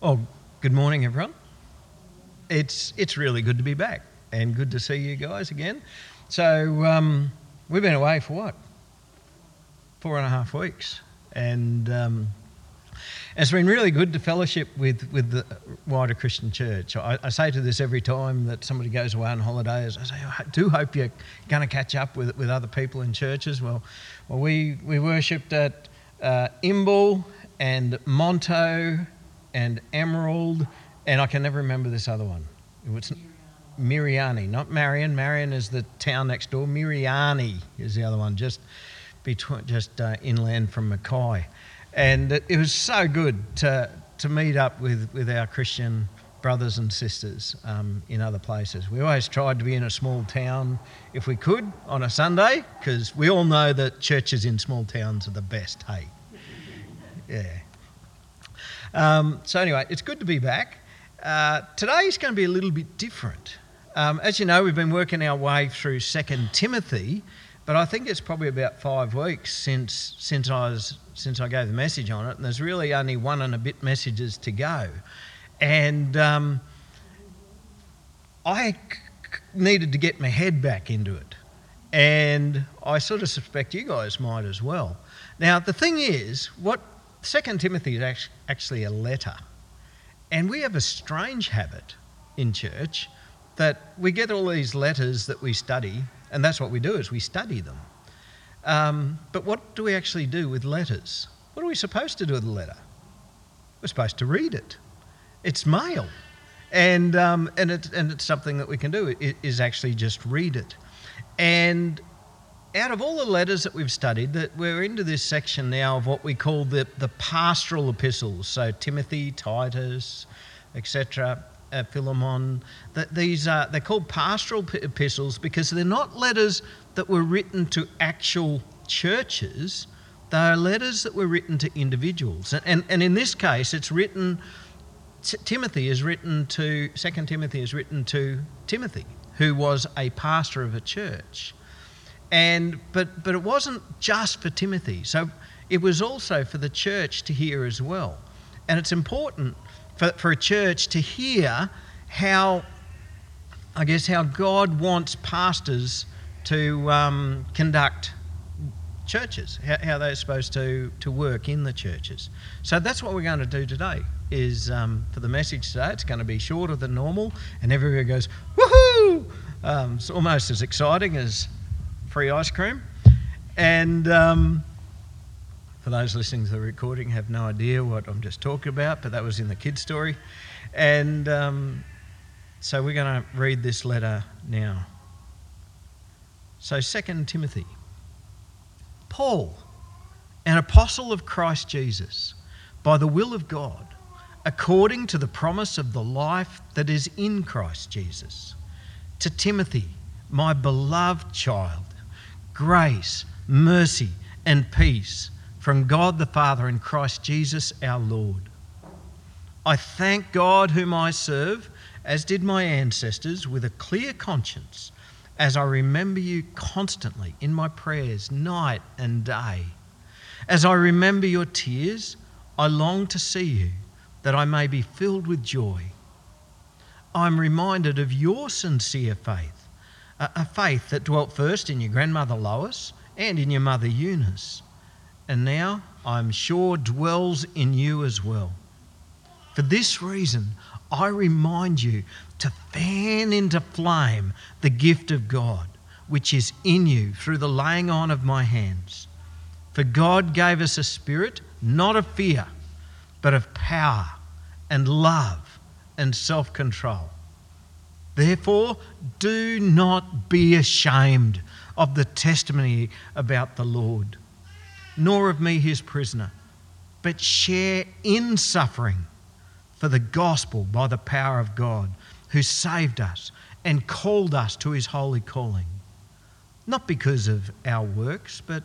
Oh, good morning, everyone. It's it's really good to be back and good to see you guys again. So um, we've been away for what? Four and a half weeks, and um, it's been really good to fellowship with with the wider Christian church. I, I, say to this every time that somebody goes away on holidays. I say, I do hope you're going to catch up with with other people in churches. Well, well, we we worshipped at uh, Imbil and Monto and Emerald, and I can never remember this other one. It was Mirani, not Marian. Marian is the town next door. Mirani is the other one, just between, just uh, inland from Mackay. And it, it was so good to, to meet up with, with our Christian brothers and sisters um, in other places. We always tried to be in a small town if we could on a Sunday, because we all know that churches in small towns are the best, hey? Yeah. Um, so, anyway, it's good to be back. Uh, today is going to be a little bit different. Um, as you know, we've been working our way through Second Timothy, but I think it's probably about five weeks since since I was since I gave the message on it, and there's really only one and a bit messages to go, and um, I c- needed to get my head back into it, and I sort of suspect you guys might as well. Now, the thing is, what Second Timothy is actually a letter. And we have a strange habit in church that we get all these letters that we study, and that's what we do is we study them. Um, but what do we actually do with letters? What are we supposed to do with a letter? We're supposed to read it. It's mail, and um, and it's and it's something that we can do. It is actually just read it, and out of all the letters that we've studied, that we're into this section now of what we call the, the pastoral epistles. So Timothy, Titus, etc., uh, Philemon. That these are they're called pastoral epistles because they're not letters that were written to actual churches. They are letters that were written to individuals, and and, and in this case, it's written. Timothy is written to Second Timothy is written to Timothy, who was a pastor of a church. And, but, but it wasn't just for Timothy. So it was also for the church to hear as well. And it's important for, for a church to hear how, I guess, how God wants pastors to um, conduct churches, how, how, they're supposed to, to work in the churches. So that's what we're going to do today. Is um, for the message today, it's going to be shorter than normal, and everybody goes, woohoo! Um, it's almost as exciting as free ice cream. And um, for those listening to the recording, have no idea what I'm just talking about, but that was in the kid story. And um, so we're going to read this letter now. So, 2 Timothy. Paul, an apostle of Christ Jesus, by the will of God, according to the promise of the life that is in Christ Jesus, to Timothy, my beloved child grace, mercy, and peace from God the Father and Christ Jesus our Lord. I thank God whom I serve, as did my ancestors, with a clear conscience, as I remember you constantly in my prayers, night and day. As I remember your tears, I long to see you, that I may be filled with joy. I'm reminded of your sincere faith a, faith that dwelt first in your grandmother Lois and in your mother Eunice, and now I'm sure dwells in you as well. For this reason, I remind you to fan into flame the gift of God, which is in you through the laying on of my hands. For God gave us a spirit not of fear, but of power and love and self control. Therefore, do not be ashamed of the testimony about the Lord, nor of me, his prisoner, but share in suffering for the gospel by the power of God, who saved us and called us to his holy calling. Not because of our works, but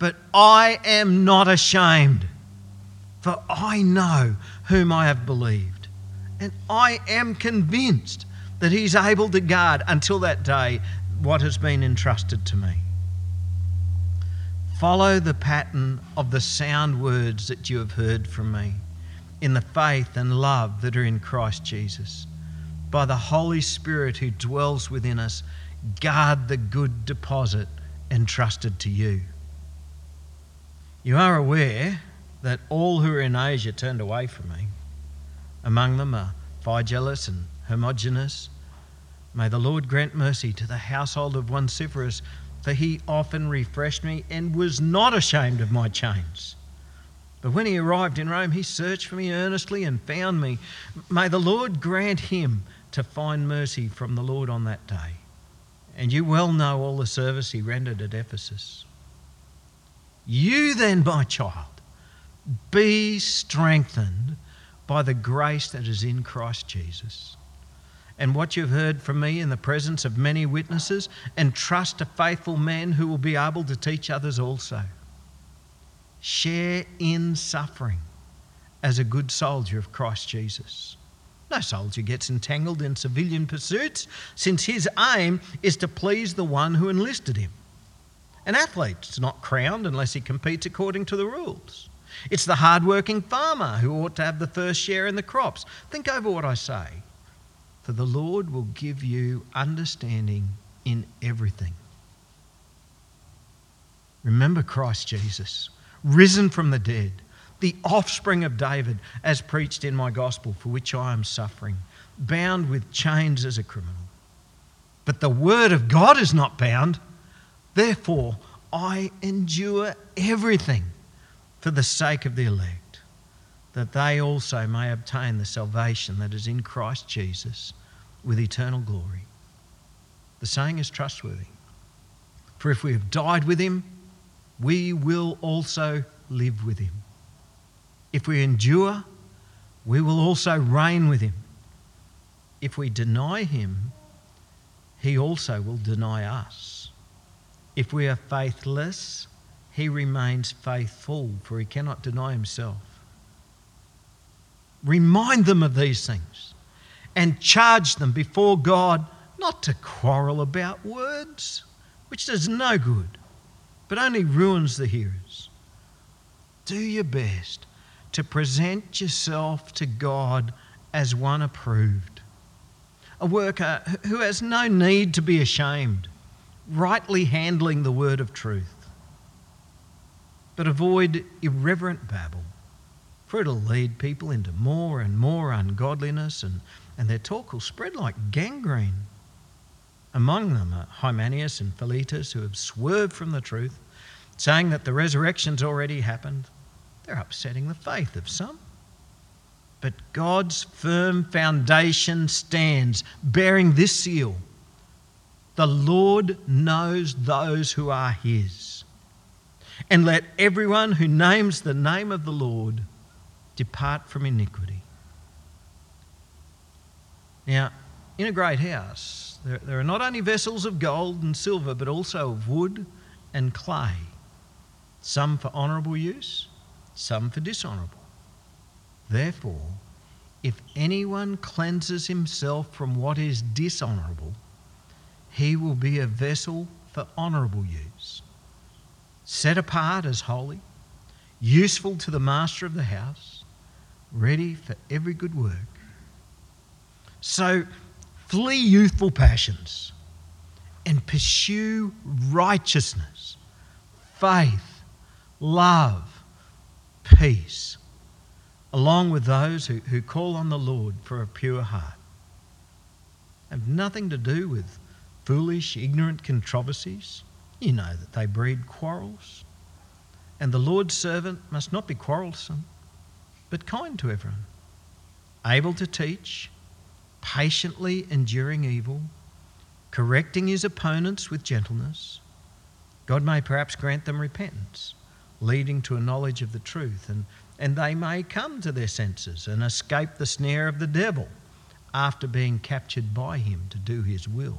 But I am not ashamed, for I know whom I have believed, and I am convinced that He's able to guard until that day what has been entrusted to me. Follow the pattern of the sound words that you have heard from me in the faith and love that are in Christ Jesus. By the Holy Spirit who dwells within us, guard the good deposit entrusted to you. You are aware that all who are in Asia turned away from me. Among them are Phygelus and Hermogenes. May the Lord grant mercy to the household of Onesiphorus for he often refreshed me and was not ashamed of my chains. But when he arrived in Rome, he searched for me earnestly and found me. May the Lord grant him to find mercy from the Lord on that day. And you well know all the service he rendered at Ephesus. You then, my child, be strengthened by the grace that is in Christ Jesus and what you've heard from me in the presence of many witnesses, and trust to faithful men who will be able to teach others also. Share in suffering as a good soldier of Christ Jesus. No soldier gets entangled in civilian pursuits, since his aim is to please the one who enlisted him. An athlete's not crowned unless he competes according to the rules. It's the hard-working farmer who ought to have the first share in the crops. Think over what I say for the Lord will give you understanding in everything. Remember Christ Jesus, risen from the dead, the offspring of David, as preached in my gospel, for which I am suffering, bound with chains as a criminal. But the word of God is not bound. Therefore, I endure everything for the sake of the elect that they also may obtain the salvation that is in Christ Jesus with eternal glory. The saying is trustworthy. For if we have died with him, we will also live with him. If we endure, we will also reign with him. If we deny him, he also will deny us. If we are faithless, he remains faithful, for he cannot deny himself. Remind them of these things and charge them before God not to quarrel about words, which does no good, but only ruins the hearers. Do your best to present yourself to God as one approved, a worker who has no need to be ashamed, rightly handling the word of truth. But avoid irreverent babble for it'll lead people into more and more ungodliness, and, and their talk will spread like gangrene. Among them are Hymenaeus and Philetus, who have swerved from the truth, saying that the resurrection's already happened. They're upsetting the faith of some. But God's firm foundation stands, bearing this seal The Lord knows those who are His. And let everyone who names the name of the Lord depart from iniquity. Now, in a great house, there, there are not only vessels of gold and silver, but also of wood and clay, some for honourable use, some for dishonourable. Therefore, if anyone cleanses himself from what is dishonourable, he will be a vessel for honourable use, set apart as holy, useful to the master of the house ready for every good work. So flee youthful passions and pursue righteousness, faith, love, peace, along with those who, who call on the Lord for a pure heart. Have nothing to do with foolish, ignorant controversies. You know that they breed quarrels. And the Lord's servant must not be quarrelsome but kind to everyone, able to teach, patiently enduring evil, correcting his opponents with gentleness. God may perhaps grant them repentance, leading to a knowledge of the truth, and, and they may come to their senses and escape the snare of the devil, after being captured by him to do his will.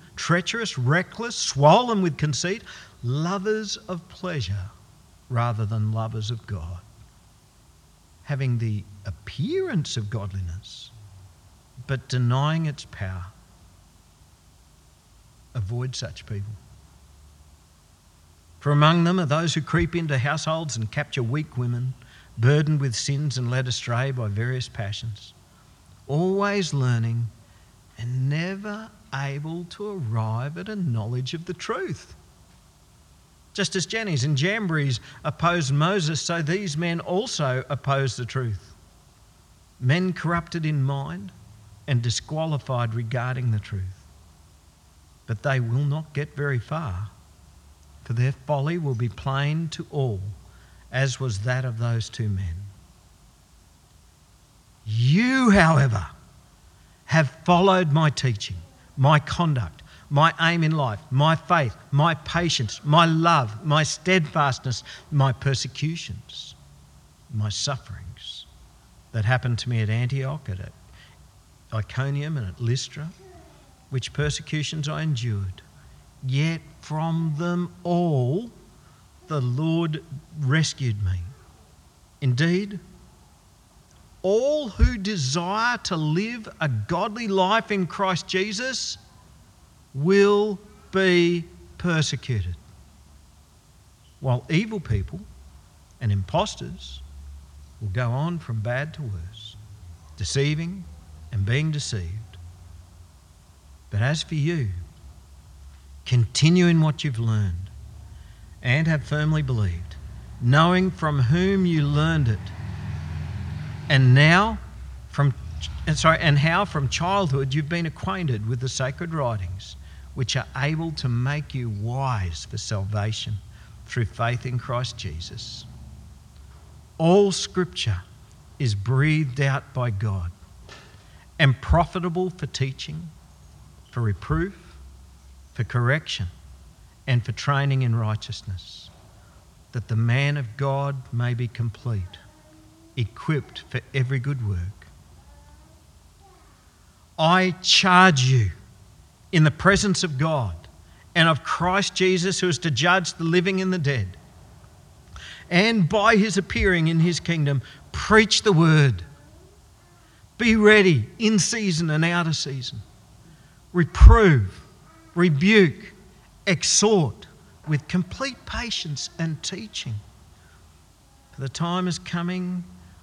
treacherous, reckless, swollen with conceit, lovers of pleasure rather than lovers of God, having the appearance of godliness, but denying its power. Avoid such people. For among them are those who creep into households and capture weak women, burdened with sins and led astray by various passions, always learning and never able to arrive at a knowledge of the truth. Just as Jannes and Jambres opposed Moses, so these men also oppose the truth. Men corrupted in mind and disqualified regarding the truth. But they will not get very far for their folly will be plain to all, as was that of those two men. You, however, have followed my teaching, my conduct, my aim in life, my faith, my patience, my love, my steadfastness, my persecutions, my sufferings that happened to me at Antioch, at Iconium, and at Lystra, which persecutions I endured Yet from them all the Lord rescued me. Indeed, all who desire to live a godly life in Christ Jesus will be persecuted, while evil people and impostors will go on from bad to worse, deceiving and being deceived. But as for you, Continue in what you've learned and have firmly believed, knowing from whom you learned it. And now, from and sorry, and how from childhood you've been acquainted with the sacred writings, which are able to make you wise for salvation through faith in Christ Jesus. All scripture is breathed out by God and profitable for teaching, for reproof, for correction, and for training in righteousness, that the man of God may be complete, equipped for every good work. I charge you in the presence of God and of Christ Jesus, who is to judge the living and the dead, and by his appearing in his kingdom, preach the word. Be ready in season and out of season. Reprove rebuke, exhort with complete patience and teaching. For the time is coming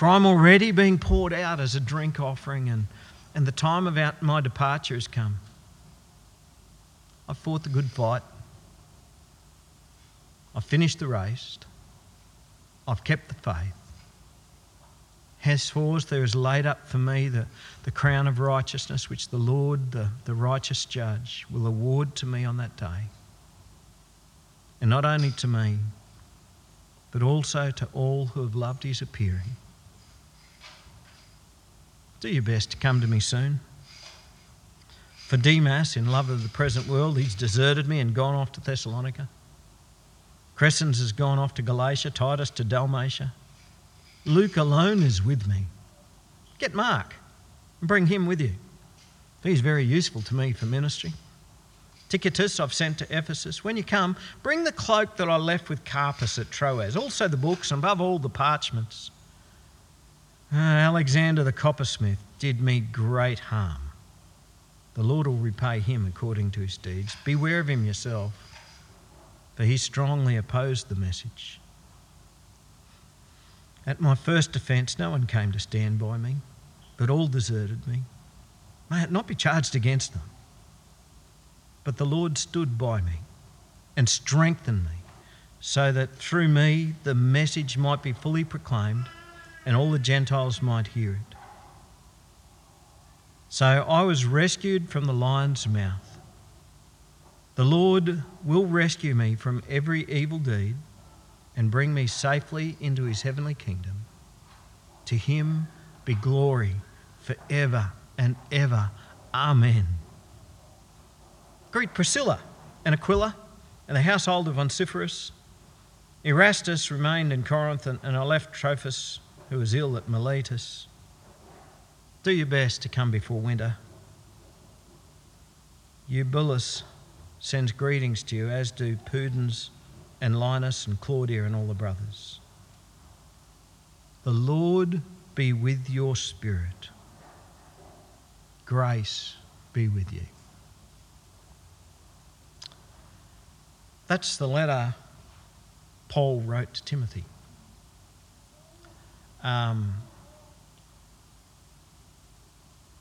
For I'm already being poured out as a drink offering, and, and the time of our, my departure has come. I've fought the good fight. I've finished the race. I've kept the faith. Henceforth, there is laid up for me the, the crown of righteousness, which the Lord, the, the righteous judge, will award to me on that day. And not only to me, but also to all who have loved his appearing. Do your best to come to me soon. For Demas, in love of the present world, he's deserted me and gone off to Thessalonica. Crescens has gone off to Galatia, Titus to Dalmatia. Luke alone is with me. Get Mark and bring him with you. He's very useful to me for ministry. Tychicus I've sent to Ephesus. When you come, bring the cloak that I left with Carpus at Troas, also the books, and above all the parchments. Uh, Alexander the coppersmith did me great harm. The Lord will repay him according to his deeds. Beware of him yourself, for he strongly opposed the message. At my first defence, no one came to stand by me, but all deserted me. May it not be charged against them. But the Lord stood by me and strengthened me, so that through me the message might be fully proclaimed and all the Gentiles might hear it. So I was rescued from the lion's mouth. The Lord will rescue me from every evil deed and bring me safely into his heavenly kingdom. To him be glory forever and ever. Amen. Greet Priscilla and Aquila and the household of Onesiphorus. Erastus remained in Corinth, and I left Trophimus, who was ill at Miletus. Do your best to come before winter. Eubulus sends greetings to you, as do Pudens and Linus and Claudia and all the brothers. The Lord be with your spirit. Grace be with you. That's the letter Paul wrote to Timothy. Um,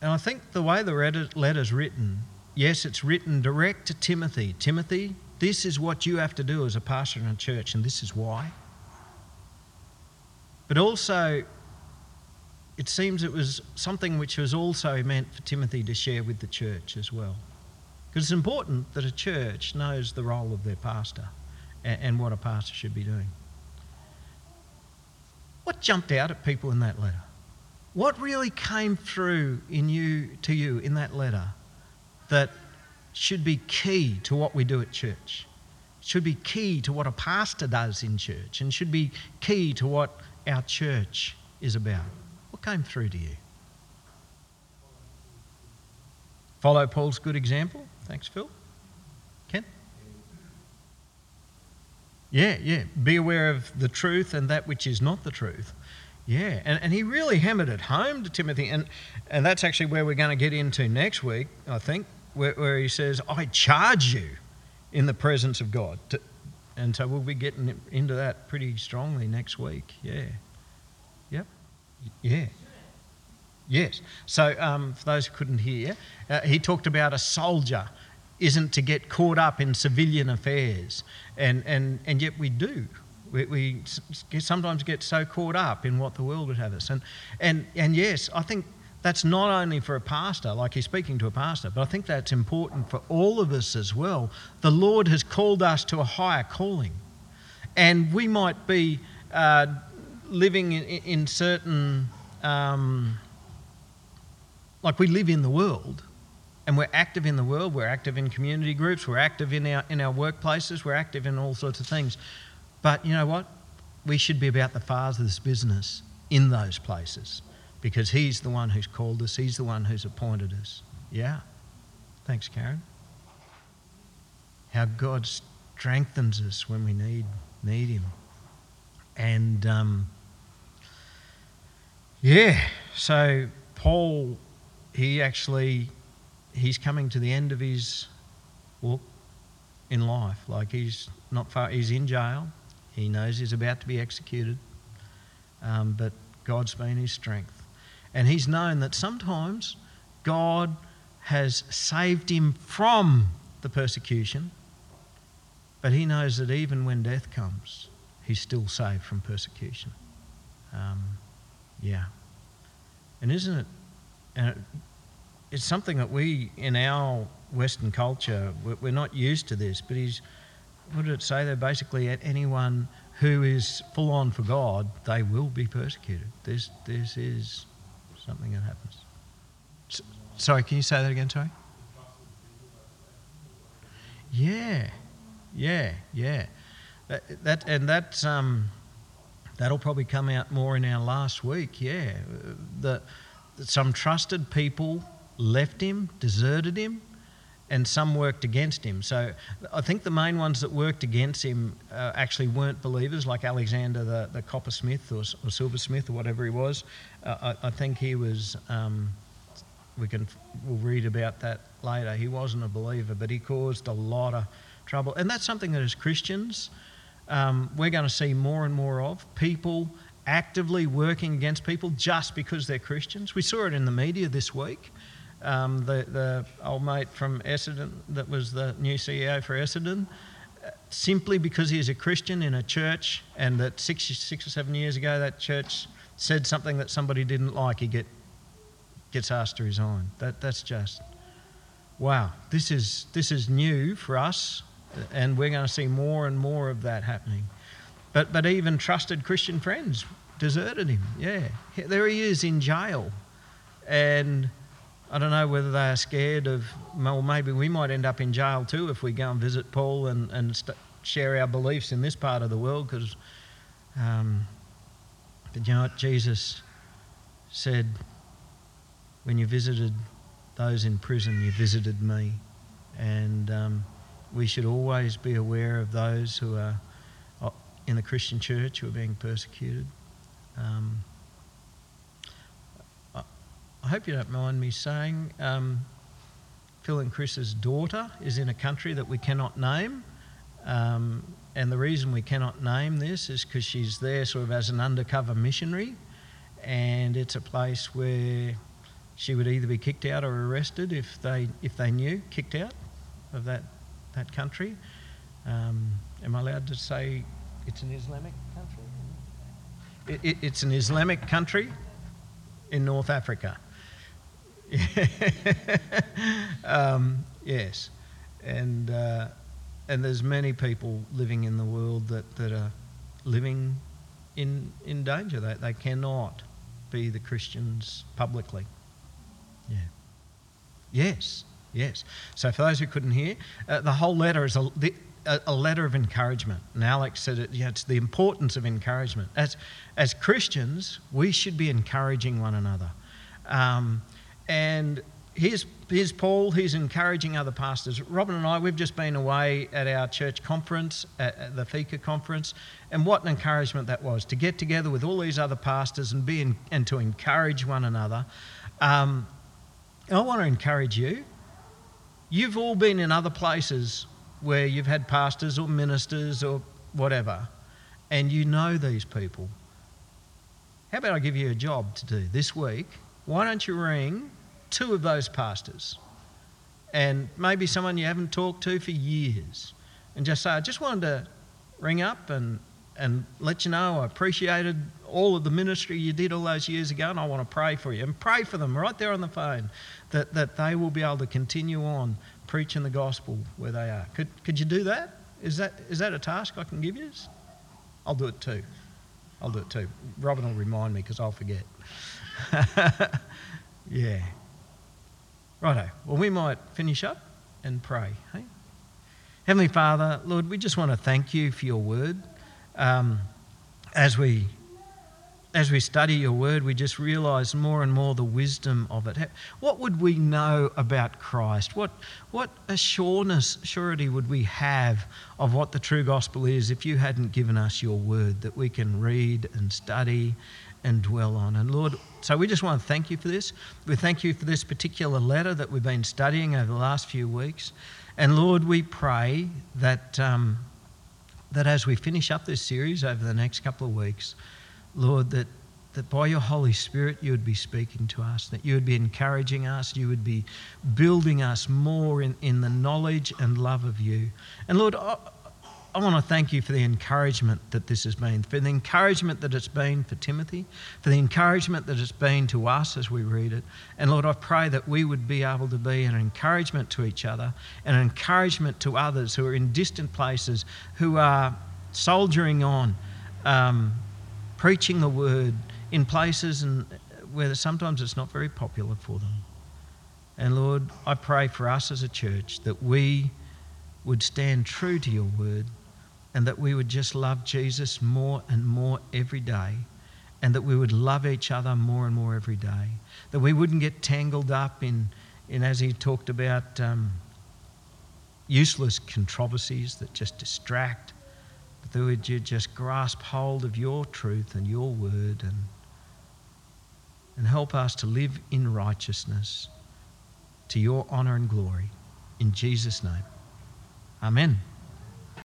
and I think the way the letter's written, yes, it's written direct to Timothy. Timothy, this is what you have to do as a pastor in a church, and this is why. But also, it seems it was something which was also meant for Timothy to share with the church as well. Because it's important that a church knows the role of their pastor and, and what a pastor should be doing. What jumped out at people in that letter? What really came through in you to you in that letter that should be key to what we do at church? Should be key to what a pastor does in church and should be key to what our church is about. What came through to you? Follow Paul's good example. Thanks, Phil. Ken? Yeah, yeah. Be aware of the truth and that which is not the truth. Yeah, and, and he really hammered it home to Timothy, and, and that's actually where we're going to get into next week, I think, where, where he says, I charge you in the presence of God. To, and so we'll be getting into that pretty strongly next week. Yeah. Yep. Yeah. Yes. So, um, for those who couldn't hear, uh, he talked about a soldier isn't to get caught up in civilian affairs, and, and, and yet we do. We, we sometimes get so caught up in what the world would have us. And, and, and yes, I think that's not only for a pastor, like he's speaking to a pastor, but I think that's important for all of us as well. The Lord has called us to a higher calling. And we might be uh, living in, in certain um, like we live in the world and we're active in the world, we're active in community groups, we're active in our, in our workplaces, we're active in all sorts of things. But you know what? We should be about the Father's business in those places because He's the one who's called us, He's the one who's appointed us. Yeah? Thanks, Karen. How God strengthens us when we need, need Him. And um, yeah, so Paul he actually he's coming to the end of his walk in life. Like he's not far, he's in jail. He knows he's about to be executed, um, but God's been his strength, and he's known that sometimes God has saved him from the persecution, but he knows that even when death comes, he's still saved from persecution. Um, yeah, and isn't it? And it's something that we, in our Western culture, we're not used to this, but he's, what did it say there? Basically, at anyone who is full on for God, they will be persecuted. This, this is something that happens. sorry, can you say that again, sorry? Yeah, yeah, yeah. That, that and that um, that'll probably come out more in our last week. Yeah, the, some trusted people left him, deserted him, and some worked against him. So I think the main ones that worked against him uh, actually weren't believers, like Alexander the, the coppersmith or, or silversmith or whatever he was. Uh, I, I, think he was. Um, we can we'll read about that later. He wasn't a believer, but he caused a lot of trouble. And that's something that as Christians, um, we're going to see more and more of people actively working against people just because they're Christians. We saw it in the media this week. Um, the, the old mate from Essendon, that was the new CEO for Essendon, simply because he's a Christian in a church and that six, six or seven years ago that church said something that somebody didn't like, he get, gets asked to resign. That, that's just, wow, this is, this is new for us and we're going to see more and more of that happening. But, but even trusted Christian friends deserted him. Yeah, there he is in jail. And I don't know whether they are scared of, well, maybe we might end up in jail too if we go and visit Paul and, and st- share our beliefs in this part of the world. Because, um, but you know what? Jesus said, when you visited those in prison, you visited me. And um, we should always be aware of those who are uh, in the Christian church who are being persecuted. Um, I hope you don't mind me saying um, Phil and Chris's daughter is in a country that we cannot name. Um, and the reason we cannot name this is because she's there sort of as an undercover missionary. And it's a place where she would either be kicked out or arrested if they, if they knew, kicked out of that, that country. Um, am I allowed to say it's an Islamic country? It, it, it's an Islamic country in North Africa. um, yes, and uh, and there's many people living in the world that, that are living in in danger. They they cannot be the Christians publicly. Yeah. Yes. Yes. So for those who couldn't hear, uh, the whole letter is a, the, a, letter of encouragement. And Alex said it, know, it's the importance of encouragement. As, as Christians, we should be encouraging one another. Um, and here's, here's Paul, he's encouraging other pastors. Robin and I, we've just been away at our church conference, at, the FICA conference, and what an encouragement that was to get together with all these other pastors and, be in, and to encourage one another. Um, I want to encourage you. You've all been in other places where you've had pastors or ministers or whatever, and you know these people. How about I give you a job to do this week? Why don't you ring two of those pastors and maybe someone you haven't talked to for years and just say, I just wanted to ring up and, and let you know I appreciated all of the ministry you did all those years ago and I want to pray for you. And pray for them right there on the phone that, that they will be able to continue on preaching the gospel where they are. Could, could you do that? Is, that? is that a task I can give you? I'll do it too. I'll do it too. Robin will remind me because I'll forget. yeah. Righto. Well, we might finish up and pray. Hey? Heavenly Father, Lord, we just want to thank you for your word. Um, as we as we study your word, we just realize more and more the wisdom of it. What would we know about Christ? What, what assurance, surety would we have of what the true gospel is if you hadn't given us your word that we can read and study and dwell on. And Lord, so we just want to thank you for this. We thank you for this particular letter that we've been studying over the last few weeks. And Lord, we pray that, um, that as we finish up this series over the next couple of weeks, Lord, that, that by your Holy Spirit you would be speaking to us, that you would be encouraging us, you would be building us more in, in the knowledge and love of you. And Lord, I want to thank you for the encouragement that this has been, for the encouragement that it's been for Timothy, for the encouragement that it's been to us as we read it. And Lord, I pray that we would be able to be an encouragement to each other, an encouragement to others who are in distant places, who are soldiering on, um, preaching the word in places and where sometimes it's not very popular for them. And Lord, I pray for us as a church that we would stand true to your word and that we would just love Jesus more and more every day, and that we would love each other more and more every day. That we wouldn't get tangled up in, in as he talked about, um, useless controversies that just distract, but that would just grasp hold of your truth and your word and, and help us to live in righteousness to your honour and glory. In Jesus' name. Amen.